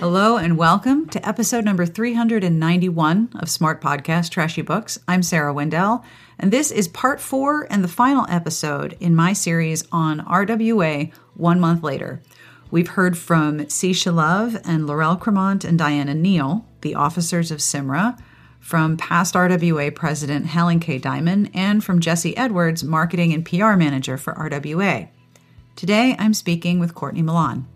Hello and welcome to episode number 391 of Smart Podcast Trashy Books. I'm Sarah Wendell, and this is part four and the final episode in my series on RWA one month later. We've heard from C. Love and Laurel Cremant and Diana Neal, the officers of CIMRWA, from past RWA president HelenKay Dimon, and from Jessie Edwards, marketing and PR manager for RWA. Today I'm speaking with Courtney Milan.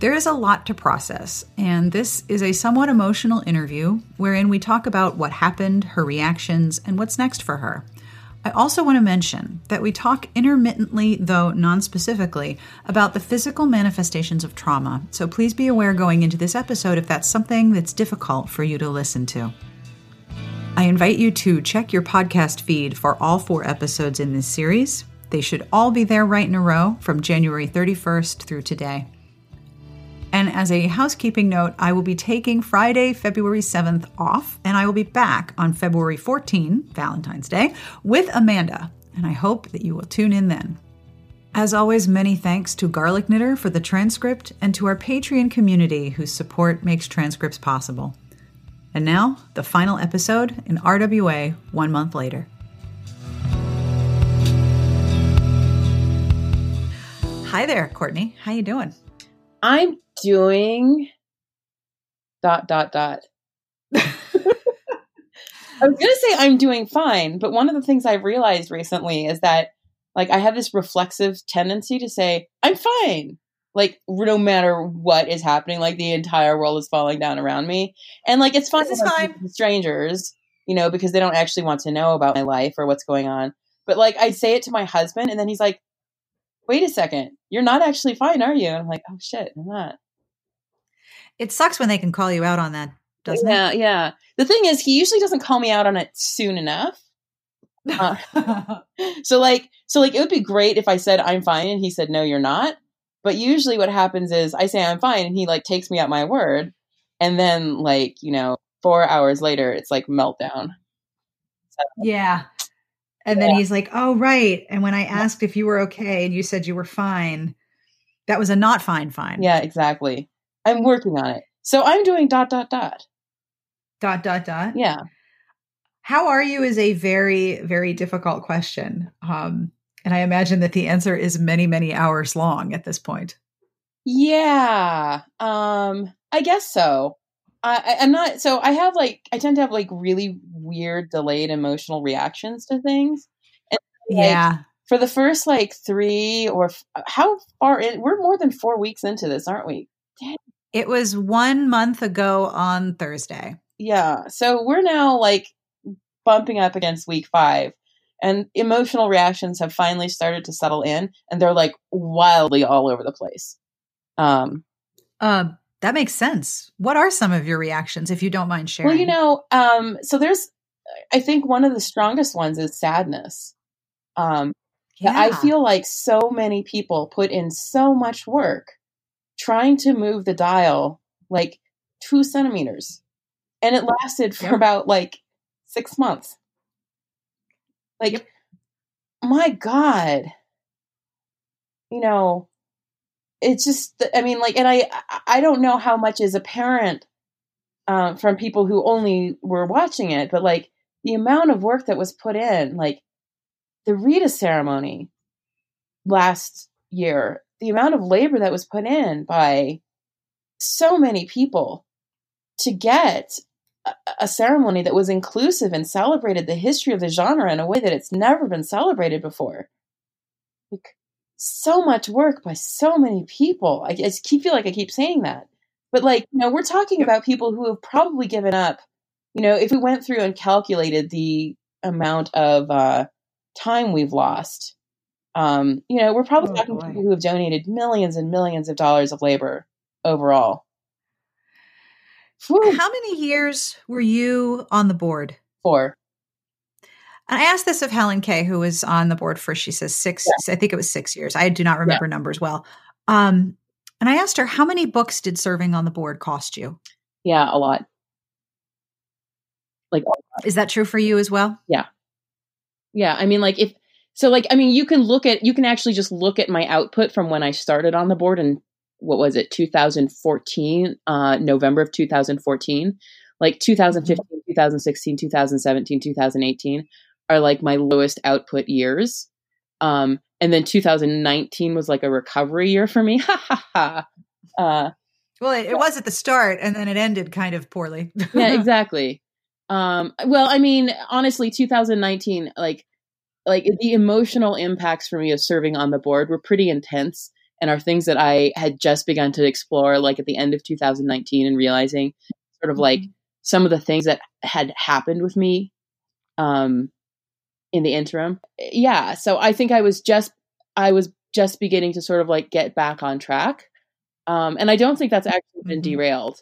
There is a lot to process, and this is a somewhat emotional interview wherein we talk about what happened, her reactions, and what's next for her. I also want to mention that we talk intermittently, though non specifically, about the physical manifestations of trauma, so please be aware going into this episode if that's something that's difficult for you to listen to. I invite you to check your podcast feed for all four episodes in this series. They should all be there right in a row from January 31st through today. And as a housekeeping note, I will be taking Friday, February 7th off, and I will be back on February 14, Valentine's Day, with Amanda. And I hope that you will tune in then. As always, many thanks to Garlic Knitter for the transcript and to our Patreon community whose support makes transcripts possible. And now, the final episode in RWA one month later. Hi there, Courtney. How you doing? I'm doing dot dot dot. I was gonna say I'm doing fine, but one of the things I've realized recently is that like I have this reflexive tendency to say I'm fine, like no matter what is happening, like the entire world is falling down around me, and like it's fine This is fine. strangers, you know, because they don't actually want to know about my life or what's going on. But like I'd say it to my husband, and then he's like, "Wait a second, you're not actually fine, are you?" And I'm like, "Oh shit, I'm not." It sucks when they can call you out on that, doesn't it? yeah, yeah. The thing is, he usually doesn't call me out on it soon enough. Uh, so like, so like, it would be great if I said I'm fine and he said no, you're not. But usually, what happens is I say I'm fine and he like takes me at my word, and then like you know, four hours later, it's like meltdown. So, yeah. And then Yeah. he's like, oh, right. And when I asked if you were okay and you said you were fine, that was a not fine fine. yeah, exactly. I'm working on it. So I'm doing dot dot dot. Dot, dot, dot. Yeah. How are you is a very, very difficult question. Um, and I imagine that the answer is many, many hours long at this point. Yeah. Um, I guess so. I, I'm not so I have like I tend to have like really weird delayed emotional reactions to things. And like, yeah. for the first like three or f- how far in we're more than four weeks into this, aren't we? It was one month ago on Thursday. Yeah. So we're now like bumping up against week five. And emotional reactions have finally started to settle in and they're like wildly all over the place. Um Uh, that makes sense. What are some of your reactions, if you don't mind sharing? Well, you know, um, so there's, I think one of the strongest ones is sadness. Um, that I feel like so many people put in so much work trying to move the dial like two centimeters, and it lasted for Yep. about like six months. Like, Yep. my God, you know, it's just, I mean, like, and I, I- don't know how much is apparent um, from people who only were watching it, but like the amount of work that was put in, like the Rita ceremony last year, the amount of labor that was put in by so many people to get a, a ceremony that was inclusive and celebrated the history of the genre in a way that it's never been celebrated before. Like so much work by so many people. I, keep feel like I keep saying that. But like, you know, we're talking about people who have probably given up. You know, if we went through and calculated the amount of uh, time we've lost, um, you know, we're probably Oh, talking boy. people who have donated millions and millions of dollars of labor overall. Whew. How many years were you on the board? Four. And I asked this of HelenKay, who was on the board for, she says six, I think it was six years. I do not remember numbers well. Um, and I asked her, how many books did serving on the board cost you? Yeah, a lot. Like, Is that true for you as well? yeah, Yeah. I mean, like, if so, like, I mean, you can look at, you can actually just look at my output from when I started on the board and what was it 2014 uh, november of 2014 like 2015 Mm-hmm. 2016 2017 2018 are like my lowest output years. Um, and then 2019 was like a recovery year for me. Ha ha ha. Uh, Well, it, it was at the start, and then it ended kind of poorly. yeah exactly. Um well i mean honestly 2019 like like the emotional impacts for me of serving on the board were pretty intense and are things that i had just begun to explore like at the end of 2019 and realizing sort of like some of the things that had happened with me. Um in the interim yeah so i think i was just i was just beginning to sort of like get back on track um and i don't think that's actually been Mhm. derailed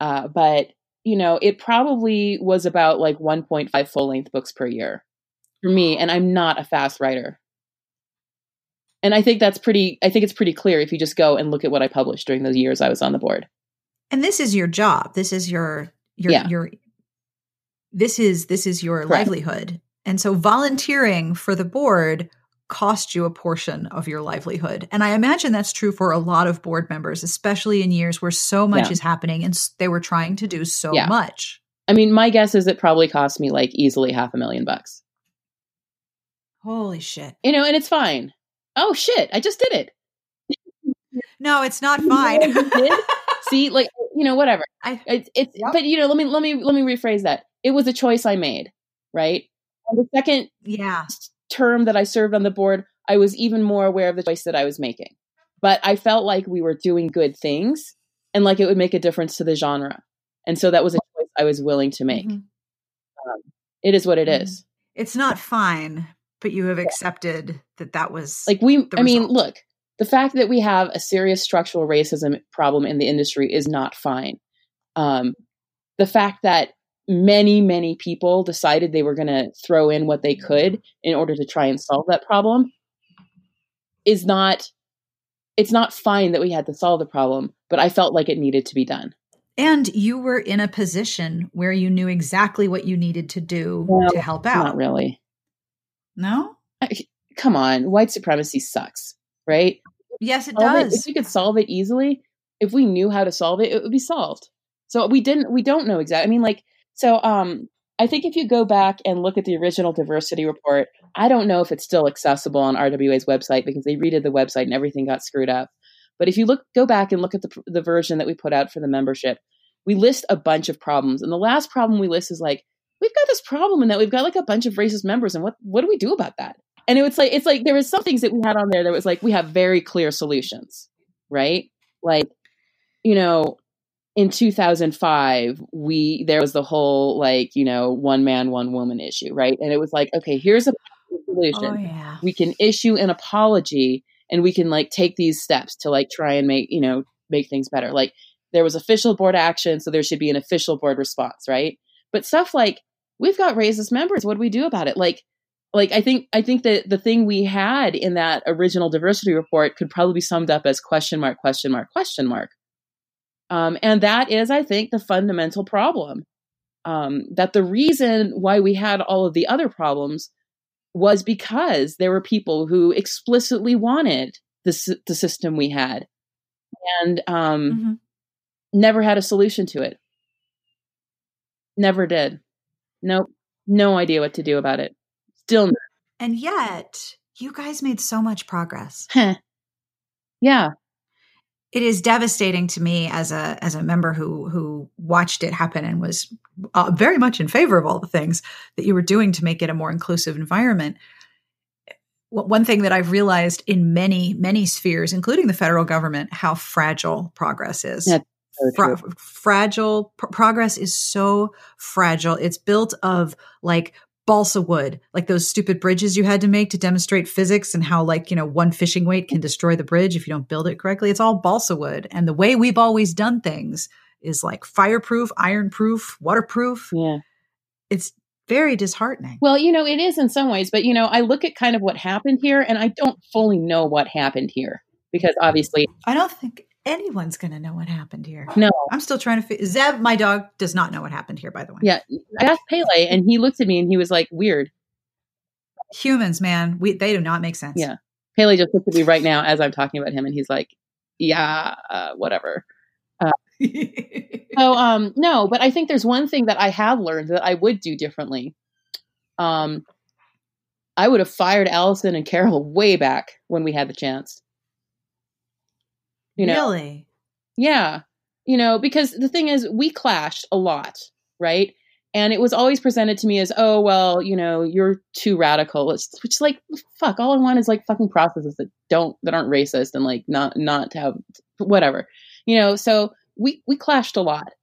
uh but you know it probably was about like 1.5 full length books per year for me and i'm not a fast writer and i think that's pretty i think it's pretty clear if you just go and look at what i published during those years i was on the board and this is your job. This is your your Yeah. your. This is this is your Correct. livelihood, and so volunteering for the board cost you a portion of your livelihood. And I imagine that's true for a lot of board members, especially in years where so much Yeah. is happening and they were trying to do so Yeah. much. i mean my guess is it probably cost me like easily half a million bucks Holy shit! you know and it's fine oh shit i just did it No, it's not fine. what you did? see like you know whatever I, it's, it's Yep. but you know let me let me let me rephrase that it was a choice i made right and the second yeah, term that i served on the board i was even more aware of the choice that i was making. But i felt like we were doing good things and like it would make a difference to the genre. And so that was a choice i was willing to make. Mhm. it is what it Mhm. is. It's not fine, but you have accepted that that was like we i mean look the fact that we have a serious structural racism problem in the industry is not fine. Um, the fact that many many people decided they were going to throw in what they could in order to try and solve that problem is not it's not fine that we had to solve the problem but i felt like it needed to be done And you were in a position where you knew exactly what you needed to do No, to help out. not really No? come on white supremacy sucks right Yes, it solve it- does. if we could solve it easily, if we knew how to solve it, it would be solved. So we didn't. We don't know exactly. I mean, like, so um, I think if you go back and look at the original diversity report, I don't know if it's still accessible on RWA's website because they redid the website and everything got screwed up. But if you look, go back and look at the the version that we put out for the membership, we list a bunch of problems, and the last problem we list is like, we've got this problem and that we've got like a bunch of racist members, and what what do we do about that? And it was like it's like there was some things that we had on there that was like we have very clear solutions, right? Like, you know, in 2005, we there was the whole like you know one man one woman issue, right? And it was like, okay, here's a solution. oh, yeah. We can issue an apology, and we can like take these steps to like try and make you know make things better. Like there was official board action, so there should be an official board response, right? But stuff like we've got racist members. What do we do about it? Like like I think I think that the thing we had in that original diversity report could probably be summed up as question mark question mark question mark. Um, and that is, I think, the fundamental problem. Um, that the reason why we had all of the other problems was because there were people who explicitly wanted the, the system we had and um, Mhm. never had a solution to it. Never did. Nope. No idea what to do about it. Still, And yet, you guys made so much progress. Yeah. It is devastating to me as a as a member who who watched it happen and was uh, very much in favor of all the things that you were doing to make it a more inclusive environment. One thing that I've realized in many many spheres, including the federal government, how fragile progress is. Fra- fragile pr- progress is so fragile. It's built of like balsa wood, like those stupid bridges you had to make to demonstrate physics and how like, you know, one fishing weight can destroy the bridge if you don't build it correctly. It's all balsa wood. And the way we've always done things is like fireproof, ironproof, waterproof. Yeah. It's very disheartening. Well, you know, it is in some ways, but you know, I look at kind of what happened here and I don't fully know what happened here because obviously, I don't think anyone's going to know what happened here. no. I'm still trying to fi- Zeb, my dog, does not know what happened here, by the way. Yeah. I asked Pele and he looked at me and he was like, weird. Humans, man, we they do not make sense. Yeah. Pele just looked at me right now as I'm talking about him and he's like, yeah, uh, whatever. Uh, so um, no, but I think there's one thing that I have learned that I would do differently. Um, I would have fired Allison and Carol way back when we had the chance. You know, really? Yeah, you know, because the thing is, we clashed a lot, right? And it was always presented to me as, oh, well, you know, you're too radical. It's, which like, fuck, all I want is like fucking processes that don't, that aren't racist and like not, not to have whatever, you know? So we, we clashed a lot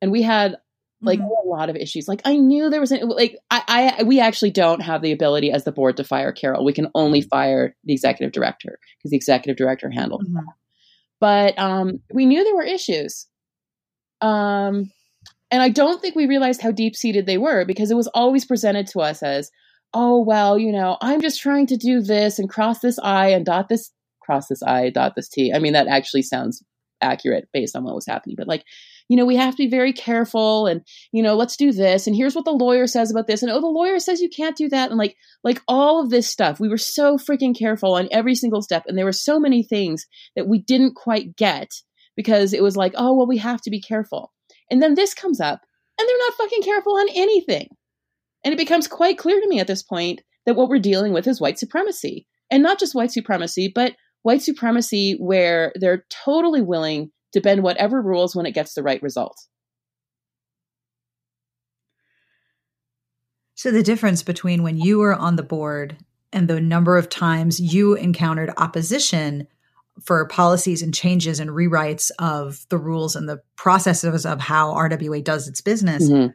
and we had like mm-hmm. a lot of issues. Like I knew there was an, like, I, I, we actually don't have the ability as the board to fire Carol. We can only fire the executive director because the executive director handled mm-hmm. But, um, we knew there were issues. Um, and I don't think we realized how deep seated they were because it was always presented to us as, oh, well, you know, I'm just trying to do this and cross this I and dot this, cross this I, dot this T. I mean, that actually sounds accurate based on what was happening. But like, you know, we have to be very careful and, you know, let's do this. And here's what the lawyer says about this. And oh, the lawyer says you can't do that. And like, like all of this stuff, we were so freaking careful on every single step. And there were so many things that we didn't quite get because it was like, oh, well, we have to be careful. And then this comes up, and they're not fucking careful on anything. And it becomes quite clear to me at this point that what we're dealing with is white supremacy. And not just white supremacy, but white supremacy where they're totally willing to bend whatever rules when it gets the right result. So, the difference between when you were on the board and the number of times you encountered opposition for policies and changes and rewrites of the rules and the processes of how RWA does its business mm-hmm.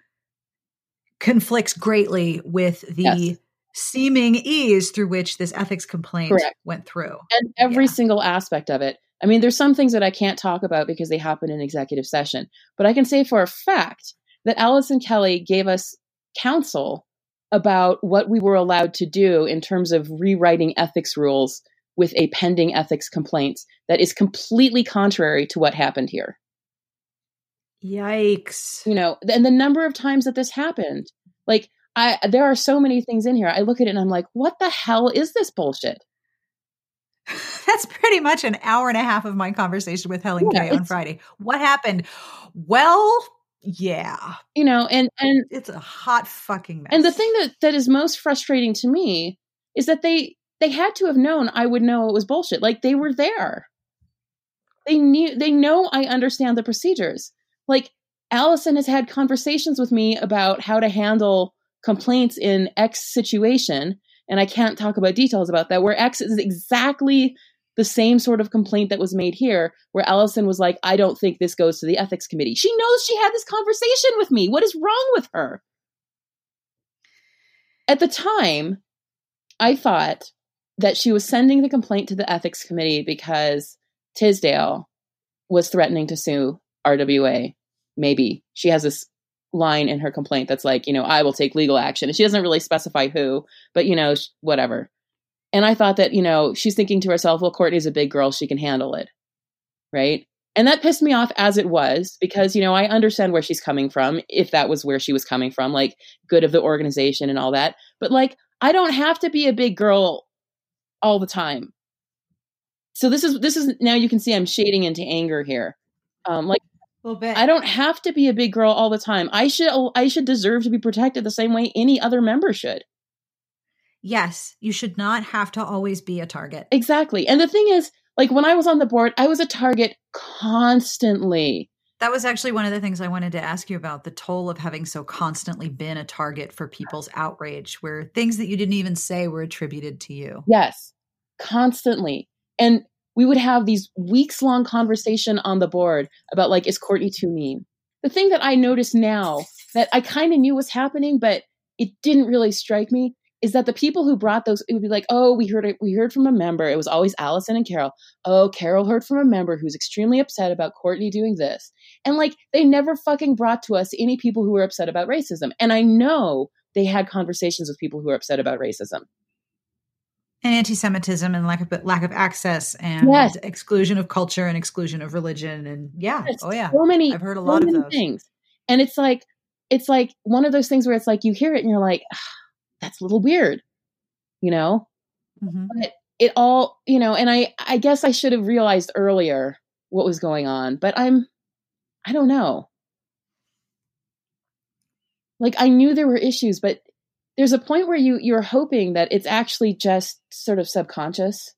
conflicts greatly with the yes. seeming ease through which this ethics complaint Correct. went through. And every yeah. single aspect of it. I mean, there's some things that I can't talk about because they happen in executive session, but I can say for a fact that Allison Kelly gave us counsel about what we were allowed to do in terms of rewriting ethics rules with a pending ethics complaint that is completely contrary to what happened here. Yikes. You know, and the number of times that this happened, like I there are so many things in here. I look at it and I'm like, what the hell is this bullshit? That's pretty much an hour and a half of my conversation with Helen yeah, Kay on Friday. What happened? Well, yeah. You know, and and it's a hot fucking mess. And the thing that that is most frustrating to me is that they they had to have known I would know it was bullshit. Like they were there. They knew they know I understand the procedures. Like Allison has had conversations with me about how to handle complaints in X situation, and I can't talk about details about that, where X is exactly the same sort of complaint that was made here, where Allison was like, I don't think this goes to the ethics committee. She knows she had this conversation with me. What is wrong with her? At the time, I thought that she was sending the complaint to the ethics committee because Tisdale was threatening to sue RWA. Maybe she has this line in her complaint that's like, you know, I will take legal action. And she doesn't really specify who, but, you know, whatever. And I thought that, you know, she's thinking to herself, well, Courtney's a big girl. She can handle it. Right. And that pissed me off as it was because, you know, I understand where she's coming from, if that was where she was coming from, like good of the organization and all that. But like, I don't have to be a big girl all the time. So this is this is now you can see I'm shading into anger here. Um, like I don't have to be a big girl all the time. I should oh, I should deserve to be protected the same way any other member should. Yes, you should not have to always be a target. Exactly. And the thing is, like when I was on the board, I was a target constantly. That was actually one of the things I wanted to ask you about the toll of having so constantly been a target for people's outrage, where things that you didn't even say were attributed to you. Yes, constantly. And we would have these weeks long conversation on the board about like, is Courtney too mean? The thing that I notice now that I kind of knew was happening, but it didn't really strike me is that the people who brought those it would be like oh we heard it we heard from a member. It was always allison and carol. Oh carol heard from a member who's extremely upset about courtney doing this. And like they never fucking brought to us any people who were upset about racism. And i know they had conversations with people who were upset about racism and anti-Semitism and lack of lack of access and yes. exclusion of culture and exclusion of religion and yeah, yes, oh yeah, so many. I've heard a lot of those things, and it's like it's like one of those things where it's like you hear it and you're like, that's a little weird, you know? Mm-hmm. But it all, you know, and I I guess I should have realized earlier what was going on, but I'm I don't know. Like I knew there were issues, but there's a point where you you're hoping that it's actually just sort of subconscious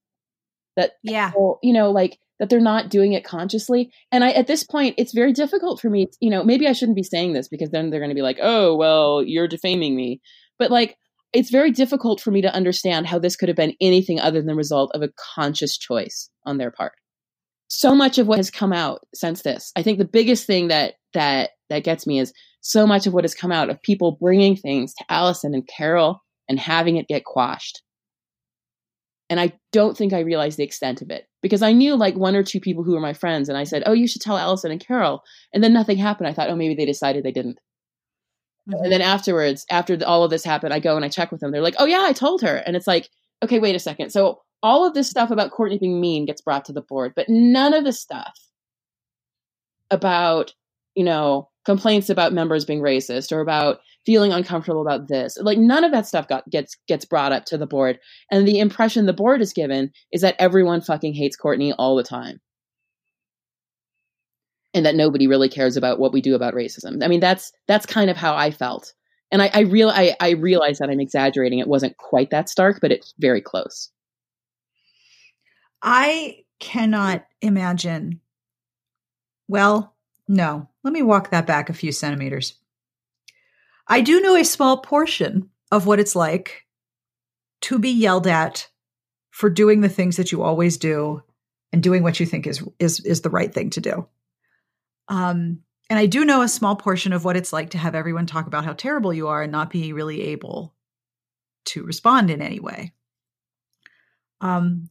that yeah. people, you know like that they're not doing it consciously. And i at this point it's very difficult for me you know maybe i shouldn't be saying this because then they're going to be like oh well you're defaming me. But like it's very difficult for me to understand how this could have been anything other than the result of a conscious choice on their part so much of what has come out since this i think the biggest thing that that that gets me is so much of what has come out of people bringing things to allison and carol and having it get quashed and I don't think I realized the extent of it because I knew like one or two people who were my friends. And I said, Oh, you should tell Allison and Carol. And then nothing happened. I thought, Oh, maybe they decided they didn't. Mm-hmm. And then afterwards, after all of this happened, I go and I check with them. They're like, Oh, yeah, I told her. And it's like, Okay, wait a second. So all of this stuff about Courtney being mean gets brought to the board, but none of the stuff about, you know, complaints about members being racist or about feeling uncomfortable about this. Like none of that stuff got gets gets brought up to the board. And the impression the board is given is that everyone fucking hates Courtney all the time. And that nobody really cares about what we do about racism. I mean, that's that's kind of how I felt. And I, I real I, I realize that I'm exaggerating. It wasn't quite that stark, but it's very close. I cannot imagine. Well, no. Let me walk that back a few centimeters. I do know a small portion of what it's like to be yelled at for doing the things that you always do and doing what you think is is is the right thing to do. Um, and I do know a small portion of what it's like to have everyone talk about how terrible you are and not be really able to respond in any way. Um,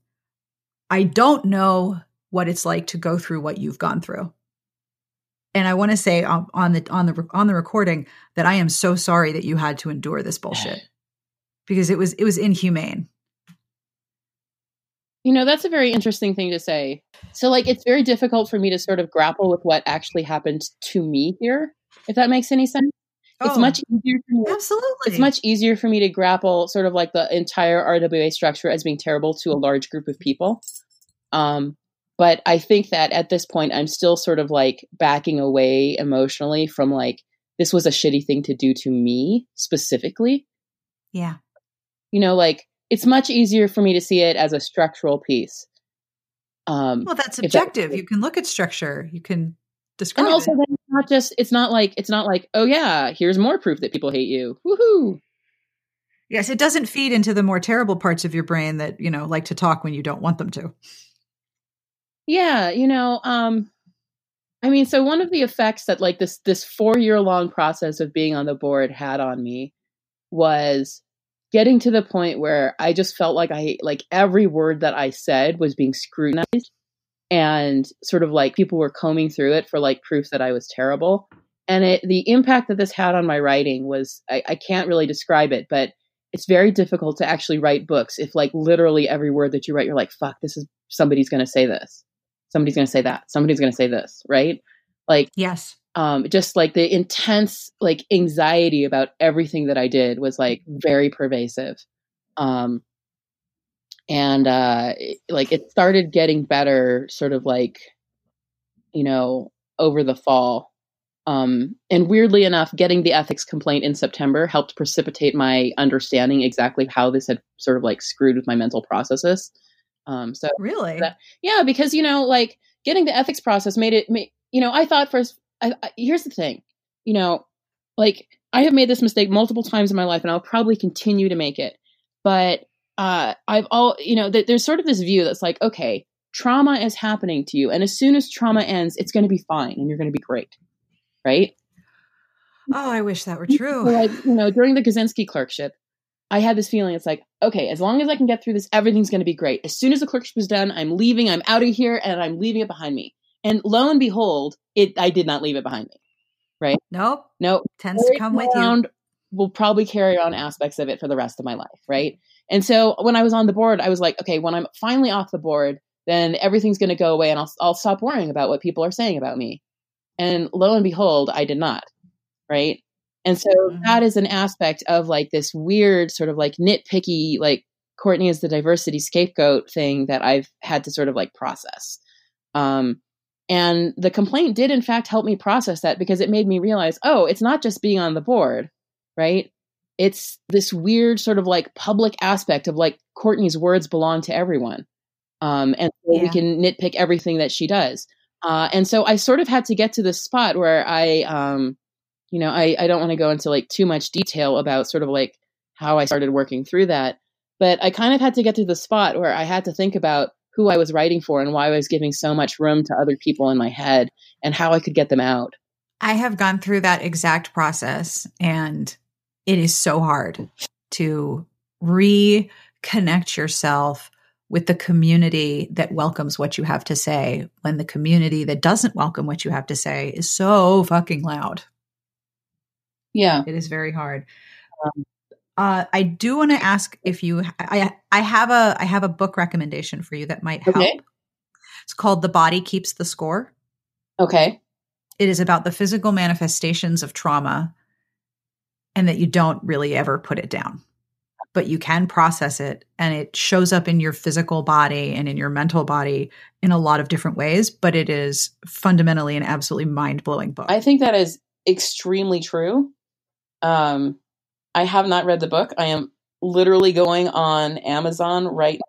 I don't know what it's like to go through what you've gone through and I want to say on, on the on the on the recording that I am so sorry that you had to endure this bullshit because it was it was inhumane. You know, that's a very interesting thing to say. So like it's very difficult for me to sort of grapple with what actually happened to me here, if that makes any sense. Oh, it's much easier for me. Absolutely. It's much easier for me to grapple sort of like the entire RWA structure as being terrible to a large group of people. Um, but I think that at this point, I'm still sort of like backing away emotionally from like, this was a shitty thing to do to me specifically. Yeah. You know, like it's much easier for me to see it as a structural piece. Um, well, that's objective. That, you can look at structure. You can describe. And also, it. it's not just. It's not like it's not like oh yeah, here's more proof that people hate you. Woohoo! Yes, it doesn't feed into the more terrible parts of your brain that you know like to talk when you don't want them to. Yeah, you know, um I mean, so one of the effects that like this this 4-year long process of being on the board had on me was getting to the point where I just felt like I like every word that I said was being scrutinized and sort of like people were combing through it for like proof that I was terrible. And it, the impact that this had on my writing was I, I can't really describe it, but it's very difficult to actually write books if like literally every word that you write, you're like, fuck, this is somebody's going to say this somebody's going to say that somebody's going to say this right? Like yes. um just like the intense like anxiety about everything that i did was like very pervasive. Um and uh like it started getting better sort of like you know over the fall. Um and weirdly enough getting the ethics complaint in september helped precipitate my understanding exactly how this had sort of like screwed with my mental processes um, so really, that, yeah, because you know, like getting the ethics process made it. Made, you know, I thought first. I, I, here's the thing, you know, like I have made this mistake multiple times in my life, and I'll probably continue to make it. But uh, I've all, you know, th- there's sort of this view that's like, okay, trauma is happening to you, and as soon as trauma ends, it's going to be fine, and you're going to be great, right? Oh, I wish that were true. like, you know, during the Kozinski clerkship, I had this feeling it's like, okay, as long as I can get through this, everything's going to be great. As soon as the clerkship is done, I'm leaving, I'm out of here, and I'm leaving it behind me. And lo and behold, it I did not leave it behind me. Right? Nope. Nope. Tends to come with you. Will probably carry on aspects of it for the rest of my life. Right. And so when I was on the board, I was like, okay, when I'm finally off the board, then everything's going to go away and I'll, I'll stop worrying about what people are saying about me. And lo and behold, I did not. Right. And so mm-hmm. that is an aspect of like this weird sort of like nitpicky, like Courtney is the diversity scapegoat thing that I've had to sort of like process. Um, and the complaint did, in fact, help me process that because it made me realize oh, it's not just being on the board, right? It's this weird sort of like public aspect of like Courtney's words belong to everyone. Um, and so yeah. we can nitpick everything that she does. Uh, and so I sort of had to get to this spot where I, um, you know, I, I don't want to go into like too much detail about sort of like how I started working through that. But I kind of had to get to the spot where I had to think about who I was writing for and why I was giving so much room to other people in my head and how I could get them out. I have gone through that exact process and it is so hard to reconnect yourself with the community that welcomes what you have to say when the community that doesn't welcome what you have to say is so fucking loud. Yeah. It is very hard. Um, uh, I do want to ask if you I I have a I have a book recommendation for you that might help. Okay. It's called The Body Keeps the Score. Okay. It is about the physical manifestations of trauma and that you don't really ever put it down. But you can process it and it shows up in your physical body and in your mental body in a lot of different ways, but it is fundamentally an absolutely mind-blowing book. I think that is extremely true. Um I have not read the book. I am literally going on Amazon right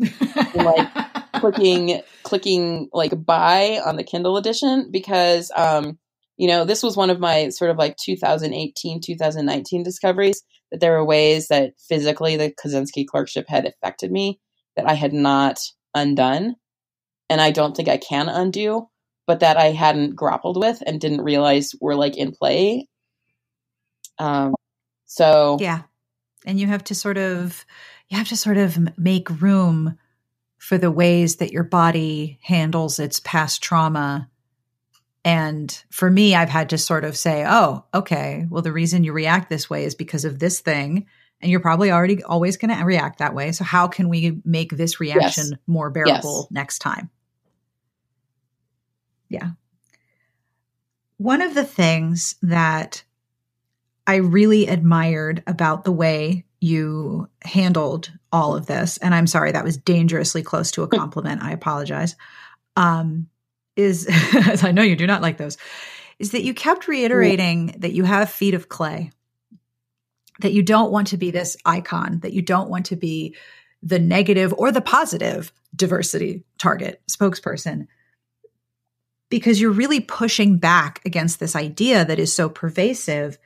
now, like clicking clicking like buy on the Kindle edition because um, you know this was one of my sort of like 2018 2019 discoveries that there were ways that physically the Kozinski clerkship had affected me that I had not undone, and I don't think I can undo, but that I hadn't grappled with and didn't realize were like in play. Um, so yeah, and you have to sort of you have to sort of make room for the ways that your body handles its past trauma. And for me, I've had to sort of say, oh, okay, well, the reason you react this way is because of this thing. And you're probably already always going to react that way. So, how can we make this reaction yes. more bearable yes. next time? Yeah. One of the things that I really admired about the way you handled all of this, and I'm sorry that was dangerously close to a compliment. I apologize. Um, is as I know you do not like those, is that you kept reiterating that you have feet of clay, that you don't want to be this icon, that you don't want to be the negative or the positive diversity target spokesperson because you're really pushing back against this idea that is so pervasive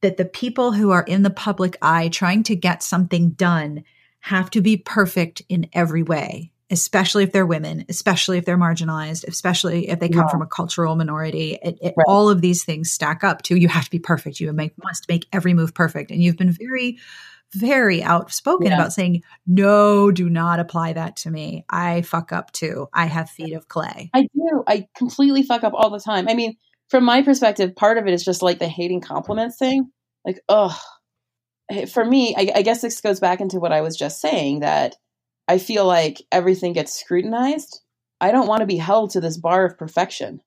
that the people who are in the public eye trying to get something done have to be perfect in every way, especially if they're women, especially if they're marginalized, especially if they come yeah. from a cultural minority. It, it, right. All of these things stack up to you have to be perfect. You make, must make every move perfect. And you've been very, very outspoken yeah. about saying, no, do not apply that to me. I fuck up too. I have feet of clay. I do. I completely fuck up all the time. I mean, from my perspective, part of it is just like the hating compliments thing. Like, ugh. For me, I, I guess this goes back into what I was just saying that I feel like everything gets scrutinized. I don't want to be held to this bar of perfection,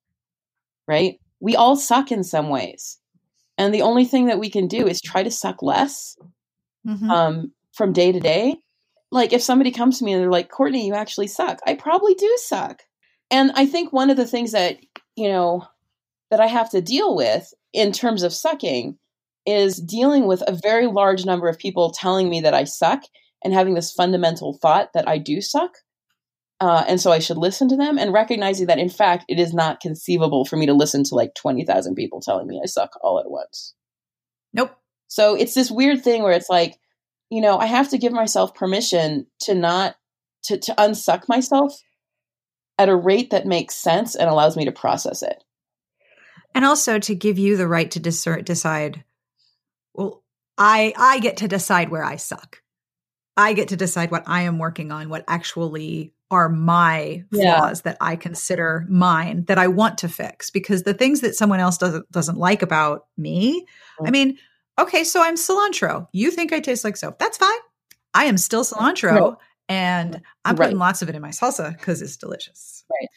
right? We all suck in some ways. And the only thing that we can do is try to suck less mm-hmm. um, from day to day. Like if somebody comes to me and they're like, Courtney, you actually suck. I probably do suck. And I think one of the things that, you know, that I have to deal with in terms of sucking is dealing with a very large number of people telling me that I suck and having this fundamental thought that I do suck. Uh, and so I should listen to them and recognizing that, in fact, it is not conceivable for me to listen to like 20,000 people telling me I suck all at once. Nope. So it's this weird thing where it's like, you know, I have to give myself permission to not, to, to unsuck myself at a rate that makes sense and allows me to process it and also to give you the right to discern, decide well i i get to decide where i suck i get to decide what i am working on what actually are my flaws yeah. that i consider mine that i want to fix because the things that someone else doesn't doesn't like about me mm-hmm. i mean okay so i'm cilantro you think i taste like soap that's fine i am still cilantro right. and i'm putting right. lots of it in my salsa because it's delicious right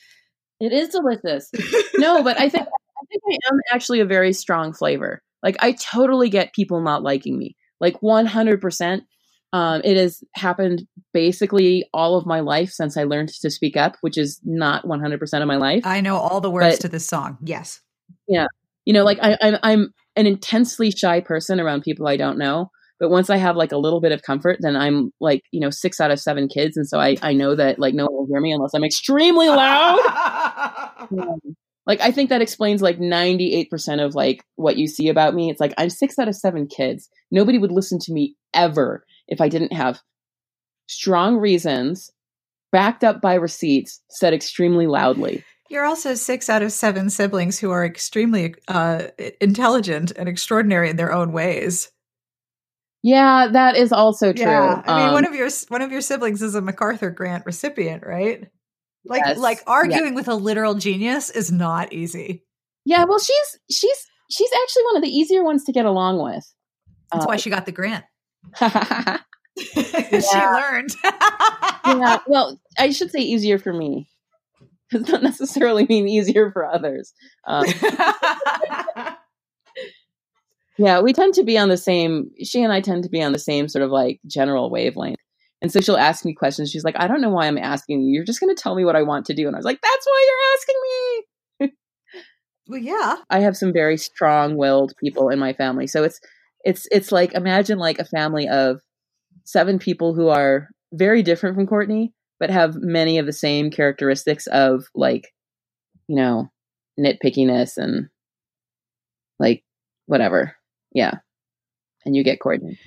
it is delicious no but i think I think I am actually a very strong flavor. Like I totally get people not liking me. Like 100%. Um, it has happened basically all of my life since I learned to speak up, which is not 100% of my life. I know all the words but, to this song. Yes. Yeah. You know, like I, I'm, I'm an intensely shy person around people I don't know. But once I have like a little bit of comfort, then I'm like, you know, six out of seven kids. And so I, I know that like no one will hear me unless I'm extremely loud. um, like I think that explains like 98% of like what you see about me. It's like I'm six out of seven kids. Nobody would listen to me ever if I didn't have strong reasons backed up by receipts said extremely loudly. You're also six out of seven siblings who are extremely uh, intelligent and extraordinary in their own ways. Yeah, that is also true. Yeah. I mean, um, one of your one of your siblings is a MacArthur Grant recipient, right? Like yes, like arguing yes. with a literal genius is not easy. Yeah, well, she's she's she's actually one of the easier ones to get along with. That's uh, why she got the grant. she learned. yeah, well, I should say easier for me. Does not necessarily mean easier for others. Um, yeah, we tend to be on the same. She and I tend to be on the same sort of like general wavelength. And so she'll ask me questions. She's like, I don't know why I'm asking you. You're just going to tell me what I want to do. And I was like, that's why you're asking me. well, yeah. I have some very strong-willed people in my family. So it's it's it's like imagine like a family of seven people who are very different from Courtney, but have many of the same characteristics of like, you know, nitpickiness and like whatever. Yeah. And you get Courtney.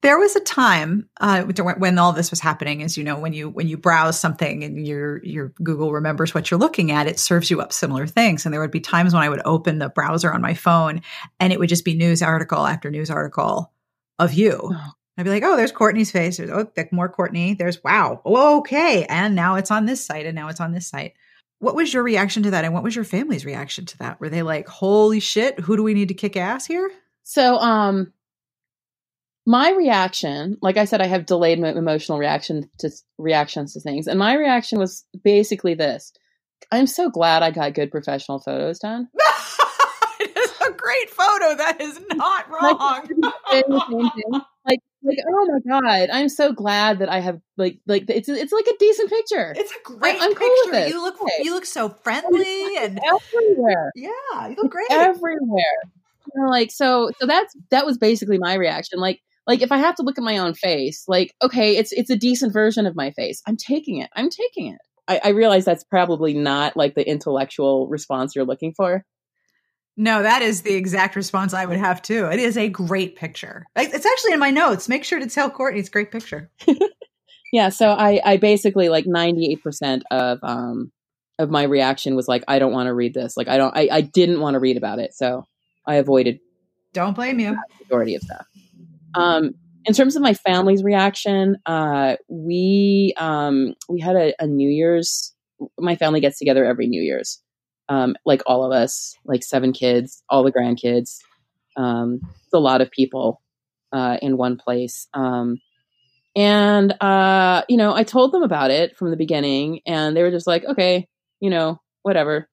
There was a time uh, when all this was happening, as you know, when you when you browse something and your your Google remembers what you're looking at, it serves you up similar things. And there would be times when I would open the browser on my phone, and it would just be news article after news article of you. Oh. I'd be like, oh, there's Courtney's face. There's oh, more Courtney. There's wow, oh, okay, and now it's on this site, and now it's on this site. What was your reaction to that, and what was your family's reaction to that? Were they like, holy shit, who do we need to kick ass here? So, um, my reaction, like I said, I have delayed emotional reaction to reactions to things, and my reaction was basically this: I'm so glad I got good professional photos done. it is a great photo. That is not wrong. like, like, oh my god, I'm so glad that I have like, like it's it's like a decent picture. It's a great I, am picture. Cool with it. You look you look so friendly and everywhere. Yeah, you look great everywhere. You know, like so, so that's that was basically my reaction. Like, like if I have to look at my own face, like, okay, it's it's a decent version of my face. I'm taking it. I'm taking it. I, I realize that's probably not like the intellectual response you're looking for. No, that is the exact response I would have too. It is a great picture. It's actually in my notes. Make sure to tell Courtney it's a great picture. yeah, so I, I basically like 98% of um of my reaction was like, I don't want to read this. Like I don't I, I didn't want to read about it. So I avoided Don't blame you. Majority of stuff. Um, in terms of my family's reaction, uh, we um, we had a, a, New Year's. My family gets together every New Year's, um, like all of us, like seven kids, all the grandkids. Um, it's a lot of people uh, in one place. Um, and uh, you know, I told them about it from the beginning, and they were just like, "Okay, you know, whatever."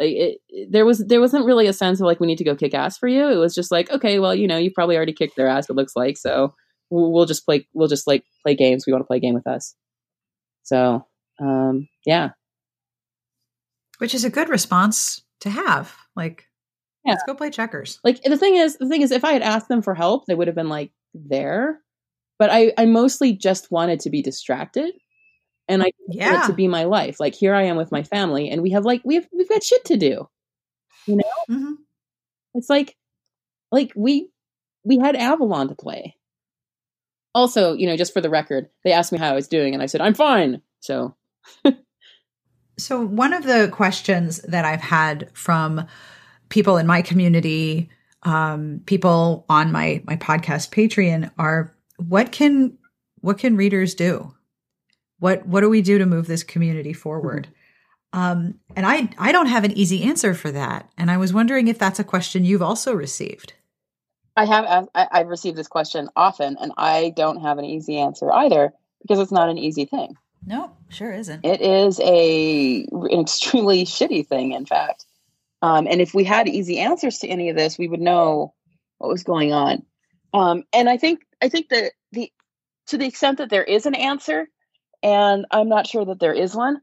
It, it, there was there wasn't really a sense of like we need to go kick ass for you. It was just like okay, well you know you probably already kicked their ass. It looks like so we'll, we'll just play we'll just like play games. We want to play a game with us. So um, yeah, which is a good response to have. Like yeah. let's go play checkers. Like the thing is the thing is if I had asked them for help, they would have been like there. But I I mostly just wanted to be distracted and I yeah. to be my life. Like here I am with my family, and we have like we have we've got shit to do. You know, mm-hmm. it's like like we we had Avalon to play. Also, you know, just for the record, they asked me how I was doing, and I said I'm fine. So, so one of the questions that I've had from people in my community, um, people on my my podcast Patreon, are what can what can readers do? What what do we do to move this community forward? Mm-hmm. Um, and I I don't have an easy answer for that. And I was wondering if that's a question you've also received. I have I, I've received this question often, and I don't have an easy answer either because it's not an easy thing. No, sure isn't. It is a an extremely shitty thing, in fact. Um, and if we had easy answers to any of this, we would know what was going on. Um, and I think I think that the to the extent that there is an answer, and I'm not sure that there is one,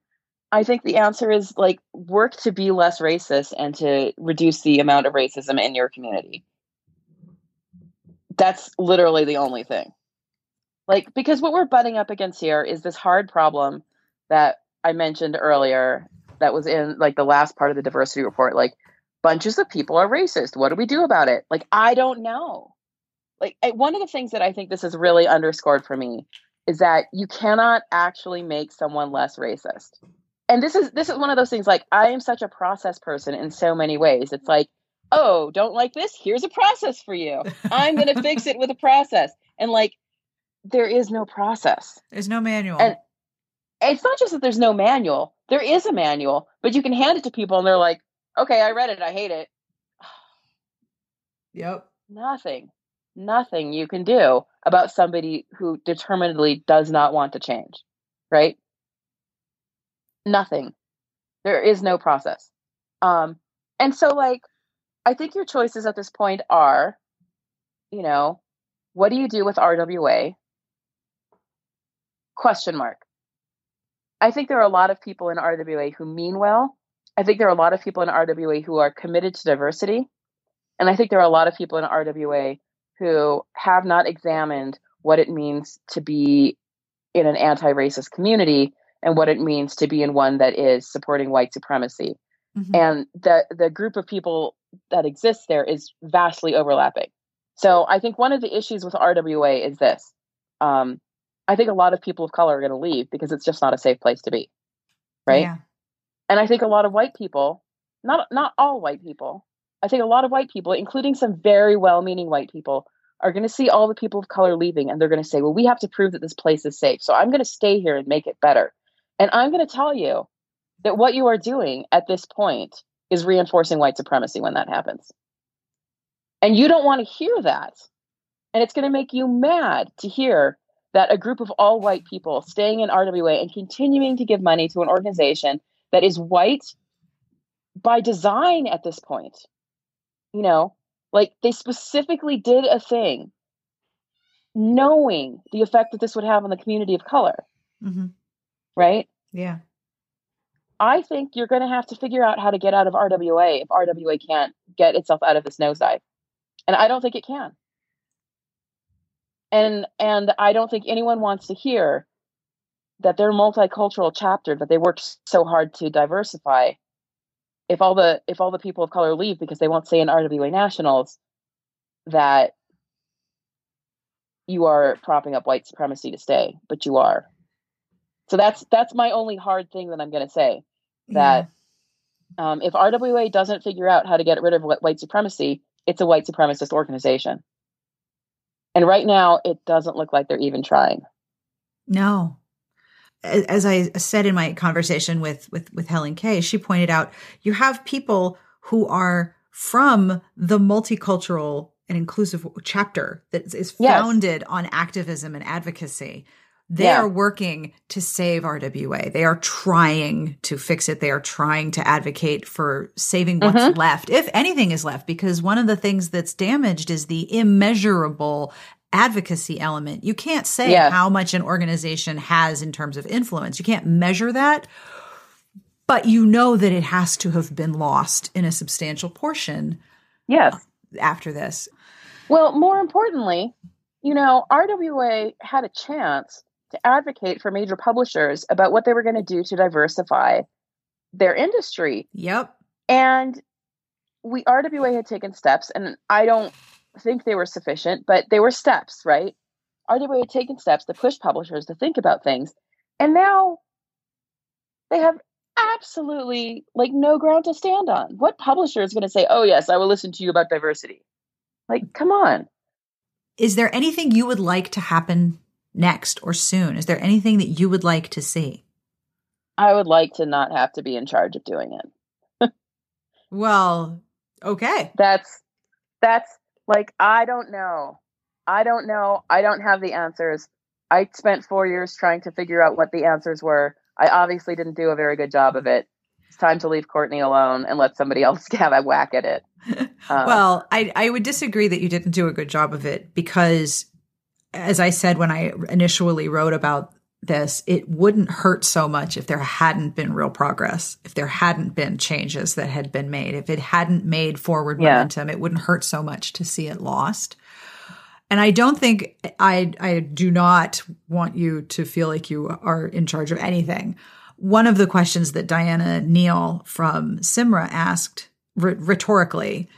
I think the answer is like work to be less racist and to reduce the amount of racism in your community. That's literally the only thing. Like, because what we're butting up against here is this hard problem that I mentioned earlier that was in like the last part of the diversity report. Like, bunches of people are racist. What do we do about it? Like, I don't know. Like, one of the things that I think this is really underscored for me is that you cannot actually make someone less racist. And this is this is one of those things like I am such a process person in so many ways. It's like, "Oh, don't like this? Here's a process for you. I'm going to fix it with a process." And like there is no process. There's no manual. And it's not just that there's no manual. There is a manual, but you can hand it to people and they're like, "Okay, I read it. I hate it." Yep. Nothing. Nothing you can do about somebody who determinedly does not want to change. Right? Nothing. There is no process. Um and so like I think your choices at this point are you know, what do you do with RWA? Question mark. I think there are a lot of people in RWA who mean well. I think there are a lot of people in RWA who are committed to diversity. And I think there are a lot of people in RWA who have not examined what it means to be in an anti racist community and what it means to be in one that is supporting white supremacy. Mm-hmm. And the, the group of people that exists there is vastly overlapping. So I think one of the issues with RWA is this. Um, I think a lot of people of color are going to leave because it's just not a safe place to be. Right. Yeah. And I think a lot of white people, not not all white people, I think a lot of white people, including some very well-meaning white people, are going to see all the people of color leaving and they're going to say, "Well, we have to prove that this place is safe. So I'm going to stay here and make it better." And I'm going to tell you that what you are doing at this point is reinforcing white supremacy when that happens. And you don't want to hear that. And it's going to make you mad to hear that a group of all white people staying in RWA and continuing to give money to an organization that is white by design at this point. You know, like they specifically did a thing knowing the effect that this would have on the community of color. Mm-hmm. Right? Yeah. I think you're going to have to figure out how to get out of RWA if RWA can't get itself out of this nosedive. And I don't think it can and and i don't think anyone wants to hear that their multicultural chapter that they worked so hard to diversify if all the if all the people of color leave because they won't stay in rwa nationals that you are propping up white supremacy to stay but you are so that's that's my only hard thing that i'm going to say that yeah. um, if rwa doesn't figure out how to get rid of white supremacy it's a white supremacist organization and right now, it doesn't look like they're even trying. No. As I said in my conversation with, with, with HelenKay, she pointed out you have people who are from the multicultural and inclusive chapter that is founded yes. on activism and advocacy. They yeah. are working to save RWA. They are trying to fix it. They are trying to advocate for saving what's mm-hmm. left, if anything is left, because one of the things that's damaged is the immeasurable advocacy element. You can't say yeah. how much an organization has in terms of influence. You can't measure that, but you know that it has to have been lost in a substantial portion. Yes. Uh, after this. Well, more importantly, you know, RWA had a chance to advocate for major publishers about what they were going to do to diversify their industry. Yep. And we RWA had taken steps, and I don't think they were sufficient, but they were steps, right? RWA had taken steps to push publishers to think about things, and now they have absolutely like no ground to stand on. What publisher is going to say, "Oh yes, I will listen to you about diversity"? Like, come on. Is there anything you would like to happen next or soon? Is there anything that you would like to see? I would like to not have to be in charge of doing it. well, okay. That's that's like I don't know. I don't know. I don't have the answers. I spent 4 years trying to figure out what the answers were. I obviously didn't do a very good job of it. It's time to leave Courtney alone and let somebody else have a whack at it. Um, well, I I would disagree that you didn't do a good job of it because as I said when I initially wrote about this, it wouldn't hurt so much if there hadn't been real progress, if there hadn't been changes that had been made, if it hadn't made forward Yeah. momentum, it wouldn't hurt so much to see it lost. And I don't think I I do not want you to feel like you are in charge of anything. One of the questions that Diana Neal from CIMRWA asked rh- rhetorically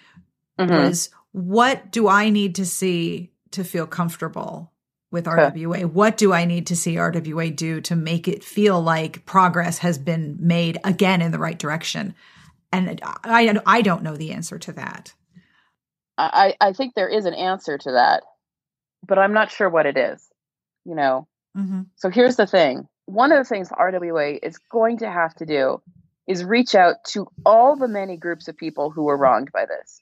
Mhm. was what do I need to see to feel comfortable with RWA? What do I need to see RWA do to make it feel like progress has been made again in the right direction? And I, I don't know the answer to that. I, I think there is an answer to that, but I'm not sure what it is. You know, Mm-hmm. so here's the thing. One of the things RWA is going to have to do is reach out to all the many groups of people who were wronged by this.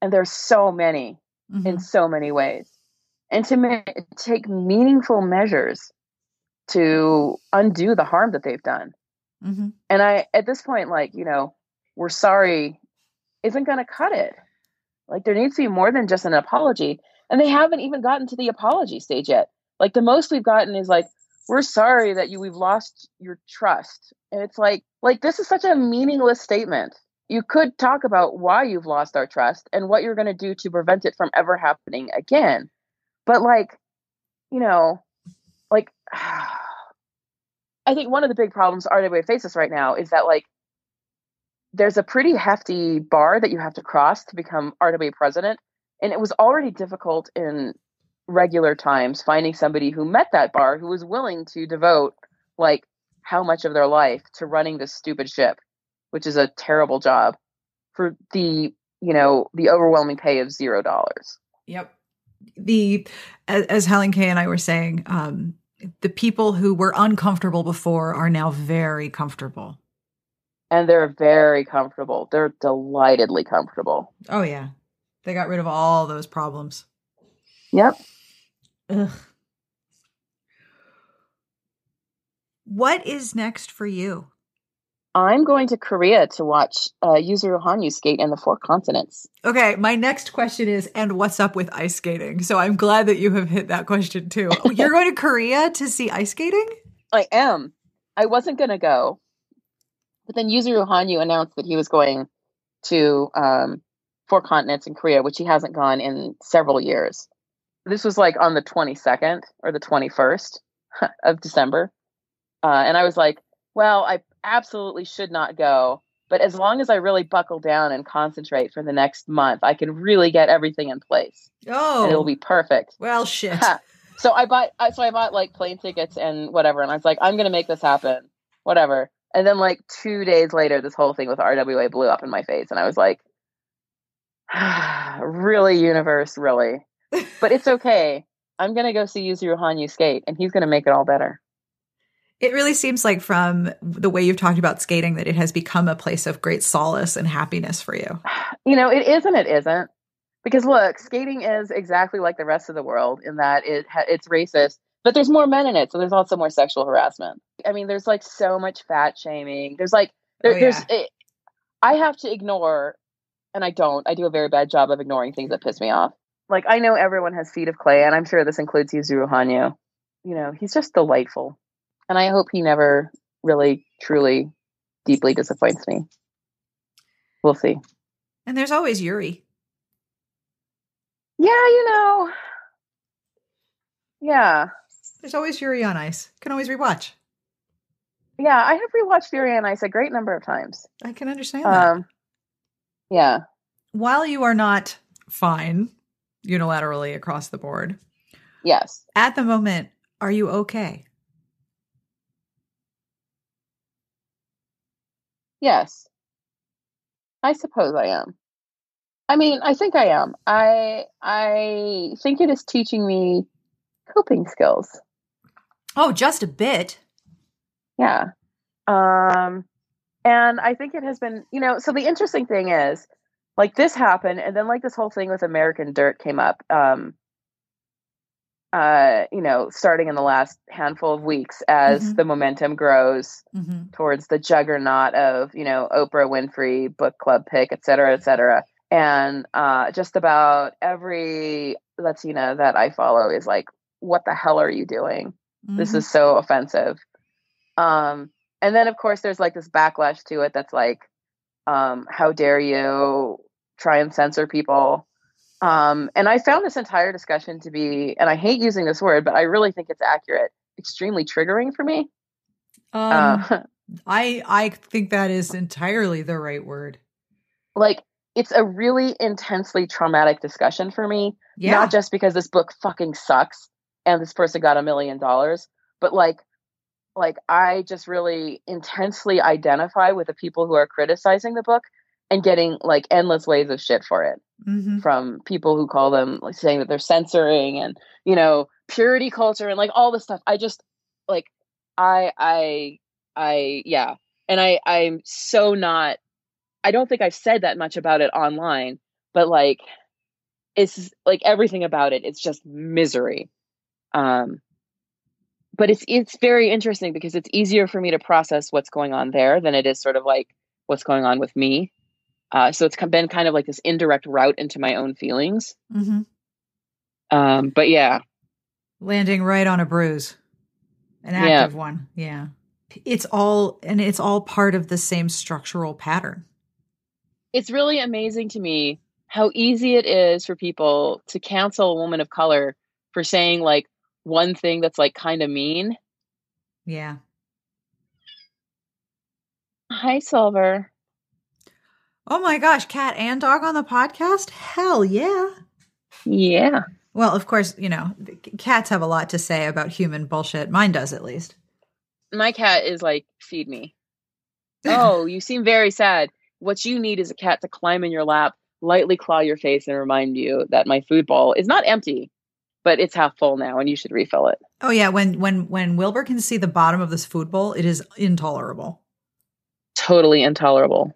And there's so many Mm-hmm. in so many ways. And to ma- take meaningful measures to undo the harm that they've done. Mm-hmm. And I, at this point, like, you know, we're sorry isn't going to cut it. Like, there needs to be more than just an apology. And they haven't even gotten to the apology stage yet. Like, the most we've gotten is like, we're sorry that you, we've lost your trust. And it's like, like, this is such a meaningless statement. You could talk about why you've lost our trust and what you're going to do to prevent it from ever happening again. But, like, you know, like, I think one of the big problems RWA faces right now is that like there's a pretty hefty bar that you have to cross to become RWA president, and it was already difficult in regular times finding somebody who met that bar who was willing to devote like how much of their life to running this stupid ship, which is a terrible job, for the you know the overwhelming pay of zero dollars. Yep. The as, as HelenKay and I were saying, um, the people who were uncomfortable before are now very comfortable. And they're very comfortable. They're delightedly comfortable. Oh yeah, they got rid of all those problems. Yep. Ugh. What is next for you? I'm going to Korea to watch uh, Yuzuru Hanyu skate in the four continents. Okay, my next question is, and what's up with ice skating? So I'm glad that you have hit that question too. You're going to Korea to see ice skating? I am. I wasn't going to go, but then Yuzuru Hanyu announced that he was going to um, four continents in Korea, which he hasn't gone in several years. This was like on the 22nd or the 21st of December. Uh, and I was like, well, I absolutely should not go. But as long as I really buckle down and concentrate for the next month, I can really get everything in place Oh, and it'll oh. be perfect. well, shit. So I bought, so I bought like plane tickets and whatever, and I was like, I'm gonna make this happen, whatever. And then like two days later, this whole thing with RWA blew up in my face, and I was like, really, universe, really. But it's okay. I'm gonna go see Yuzuru Hanyu skate, and he's gonna make it all better. It really seems like from the way you've talked about skating that it has become a place of great solace and happiness for you. You know, it is and it isn't. Because look, skating is exactly like the rest of the world in that it ha- it's racist, but there's more men in it, so there's also more sexual harassment. I mean, there's like so much fat shaming. There's like there, Oh, yeah. there's it, I have to ignore, and I don't. I do a very bad job of ignoring things that piss me off. Like I know everyone has feet of clay, and I'm sure this includes Yuzuru Hanyu. You know, he's just delightful, and I hope he never really, truly, deeply disappoints me. We'll see. And there's always Yuri. Yeah, you know. Yeah. There's always Yuri on ice. Can always rewatch. Yeah, I have rewatched Yuri on Ice a great number of times. I can understand that. Um yeah. While you are not fine unilaterally across the board, Yes. at the moment, are you okay? Yes. I suppose I am. I mean, I think I am. I I think it is teaching me coping skills. Oh, just a bit. Yeah. Um and I think it has been, you know, so the interesting thing is like this happened and then like this whole thing with American Dirt came up um uh you know, starting in the last handful of weeks as Mhm. the momentum grows Mm-hmm. towards the juggernaut of, you know, Oprah Winfrey, book club pick, et cetera, et cetera. and uh, just about every Latina that I follow is like, "What the hell are you doing? Mm-hmm. This is so offensive." Um, and then of course there's like this backlash to it that's like, um, "How dare you try and censor people?" Um, and I found this entire discussion to be, and I hate using this word, but I really think it's accurate, extremely triggering for me. Um, uh, I I think that is entirely the right word. Like it's a really intensely traumatic discussion for me. Yeah. Not just because this book fucking sucks and this person got a million dollars, but like like I just really intensely identify with the people who are criticizing the book and getting like endless waves of shit for it mm-hmm. from people who call them like saying that they're censoring and you know purity culture and like all this stuff. I just like I I I yeah, and I I'm so not. I don't think I've said that much about it online, but like it's like everything about it. It's just misery. Um, but it's it's very interesting because it's easier for me to process what's going on there than it is sort of like what's going on with me. Uh, so it's been kind of like this indirect route into my own feelings. Mm-hmm. Um, but yeah, landing right on a bruise, an active yeah. one. Yeah it's all and it's all part of the same structural pattern. It's really amazing to me how easy it is for people to cancel a woman of color for saying like one thing that's like kind of mean. Yeah. Hi, Silver. Oh my gosh, cat and dog on the podcast? Hell yeah. Yeah. Well, of course, you know, cats have a lot to say about human bullshit. Mine does at least my cat is like, feed me. oh, you seem very sad. What you need is a cat to climb in your lap, lightly claw your face, and remind you that my food bowl is not empty, but it's half full now, and you should refill it. Oh yeah, when when when Wilbur can see the bottom of this food bowl, it is intolerable. Totally intolerable.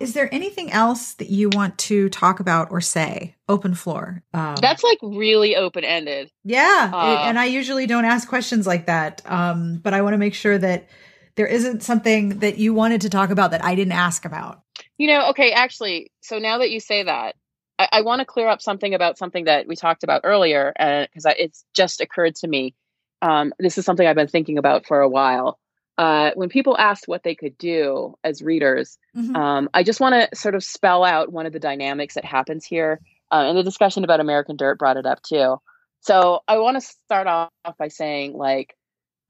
Is there anything else that you want to talk about or say? Open floor. Um, That's like really open ended. Yeah. Uh, and I usually don't ask questions like that. Um, but I want to make sure that there isn't something that you wanted to talk about that I didn't ask about. You know, okay, actually, so now that you say that, I, I want to clear up something about something that we talked about earlier because uh, it's just occurred to me. Um, this is something I've been thinking about for a while uh, when people asked what they could do as readers, mm-hmm. um, I just want to sort of spell out one of the dynamics that happens here. Uh, and the discussion about American Dirt brought it up too. So I want to start off by saying, like,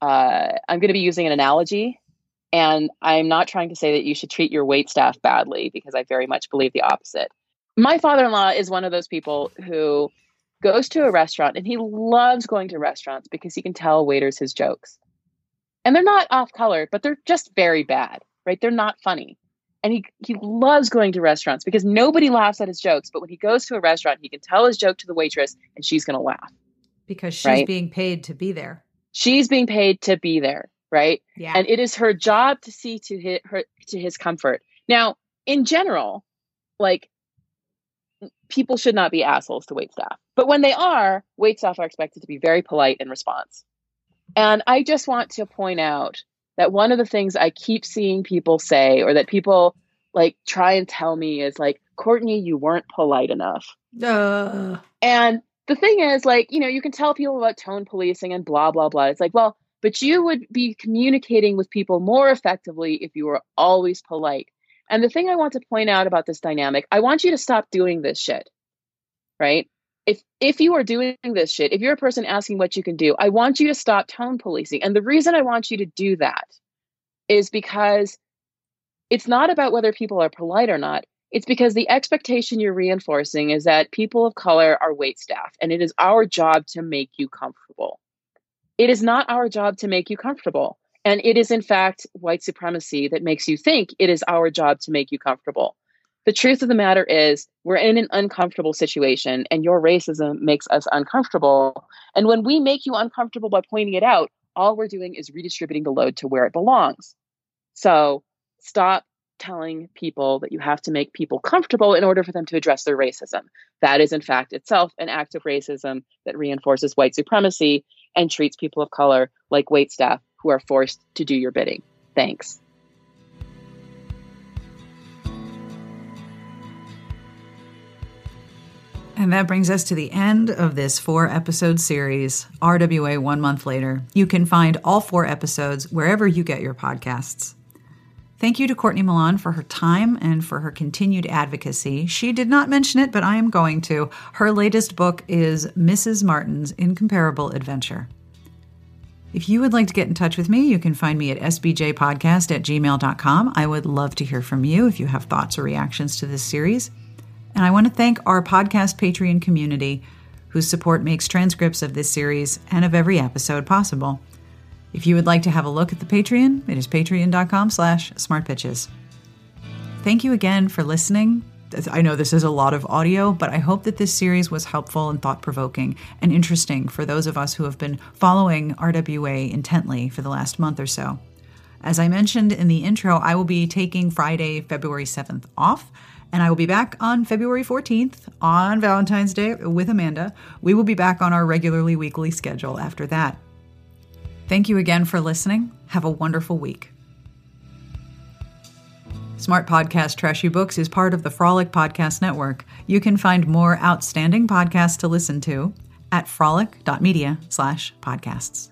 uh, I'm going to be using an analogy, and I'm not trying to say that you should treat your wait staff badly because I very much believe the opposite. My father in law is one of those people who goes to a restaurant and he loves going to restaurants because he can tell waiters his jokes and they're not off color, but they're just very bad, right? They're not funny. And he he loves going to restaurants because nobody laughs at his jokes, but when he goes to a restaurant, he can tell his joke to the waitress and she's going to laugh. Because she's right? being paid to be there. She's being paid to be there, right? Yeah. And it is her job to see to his, her to his comfort. Now, in general, like people should not be assholes to wait staff. But when they are, wait staff are expected to be very polite in response. And I just want to point out that one of the things I keep seeing people say, or that people like try and tell me, is like, Courtney, you weren't polite enough. Uh. And the thing is, like, you know, you can tell people about tone policing and blah, blah, blah. It's like, well, but you would be communicating with people more effectively if you were always polite. And the thing I want to point out about this dynamic, I want you to stop doing this shit, right? If if you are doing this shit, if you're a person asking what you can do, I want you to stop tone policing. And the reason I want you to do that is because it's not about whether people are polite or not. It's because the expectation you're reinforcing is that people of color are wait staff and it is our job to make you comfortable. It is not our job to make you comfortable. And it is, in fact, white supremacy that makes you think it is our job to make you comfortable. The truth of the matter is, we're in an uncomfortable situation, and your racism makes us uncomfortable. And when we make you uncomfortable by pointing it out, all we're doing is redistributing the load to where it belongs. So stop telling people that you have to make people comfortable in order for them to address their racism. That is, in fact, itself an act of racism that reinforces white supremacy and treats people of color like waitstaff who are forced to do your bidding. Thanks. And that brings us to the end of this four episode series, RWA One Month Later. You can find all four episodes wherever you get your podcasts. Thank you to Courtney Milan for her time and for her continued advocacy. She did not mention it, but I am going to. Her latest book is Mrs. Martin's Incomparable Adventure. If you would like to get in touch with me, you can find me at sbjpodcast at gmail.com. I would love to hear from you if you have thoughts or reactions to this series. And I want to thank our podcast Patreon community, whose support makes transcripts of this series and of every episode possible. If you would like to have a look at the Patreon, it is patreon.com slash smartbitches. Thank you again for listening. I know this is a lot of audio, but I hope that this series was helpful and thought provoking and interesting for those of us who have been following RWA intently for the last month or so. As I mentioned in the intro, I will be taking Friday, February 7th off and I will be back on February 14th on Valentine's Day with Amanda. We will be back on our regularly weekly schedule after that. Thank you again for listening. Have a wonderful week. Smart Podcast Trashy Books is part of the Frolic Podcast Network. You can find more outstanding podcasts to listen to at frolic.media slash podcasts.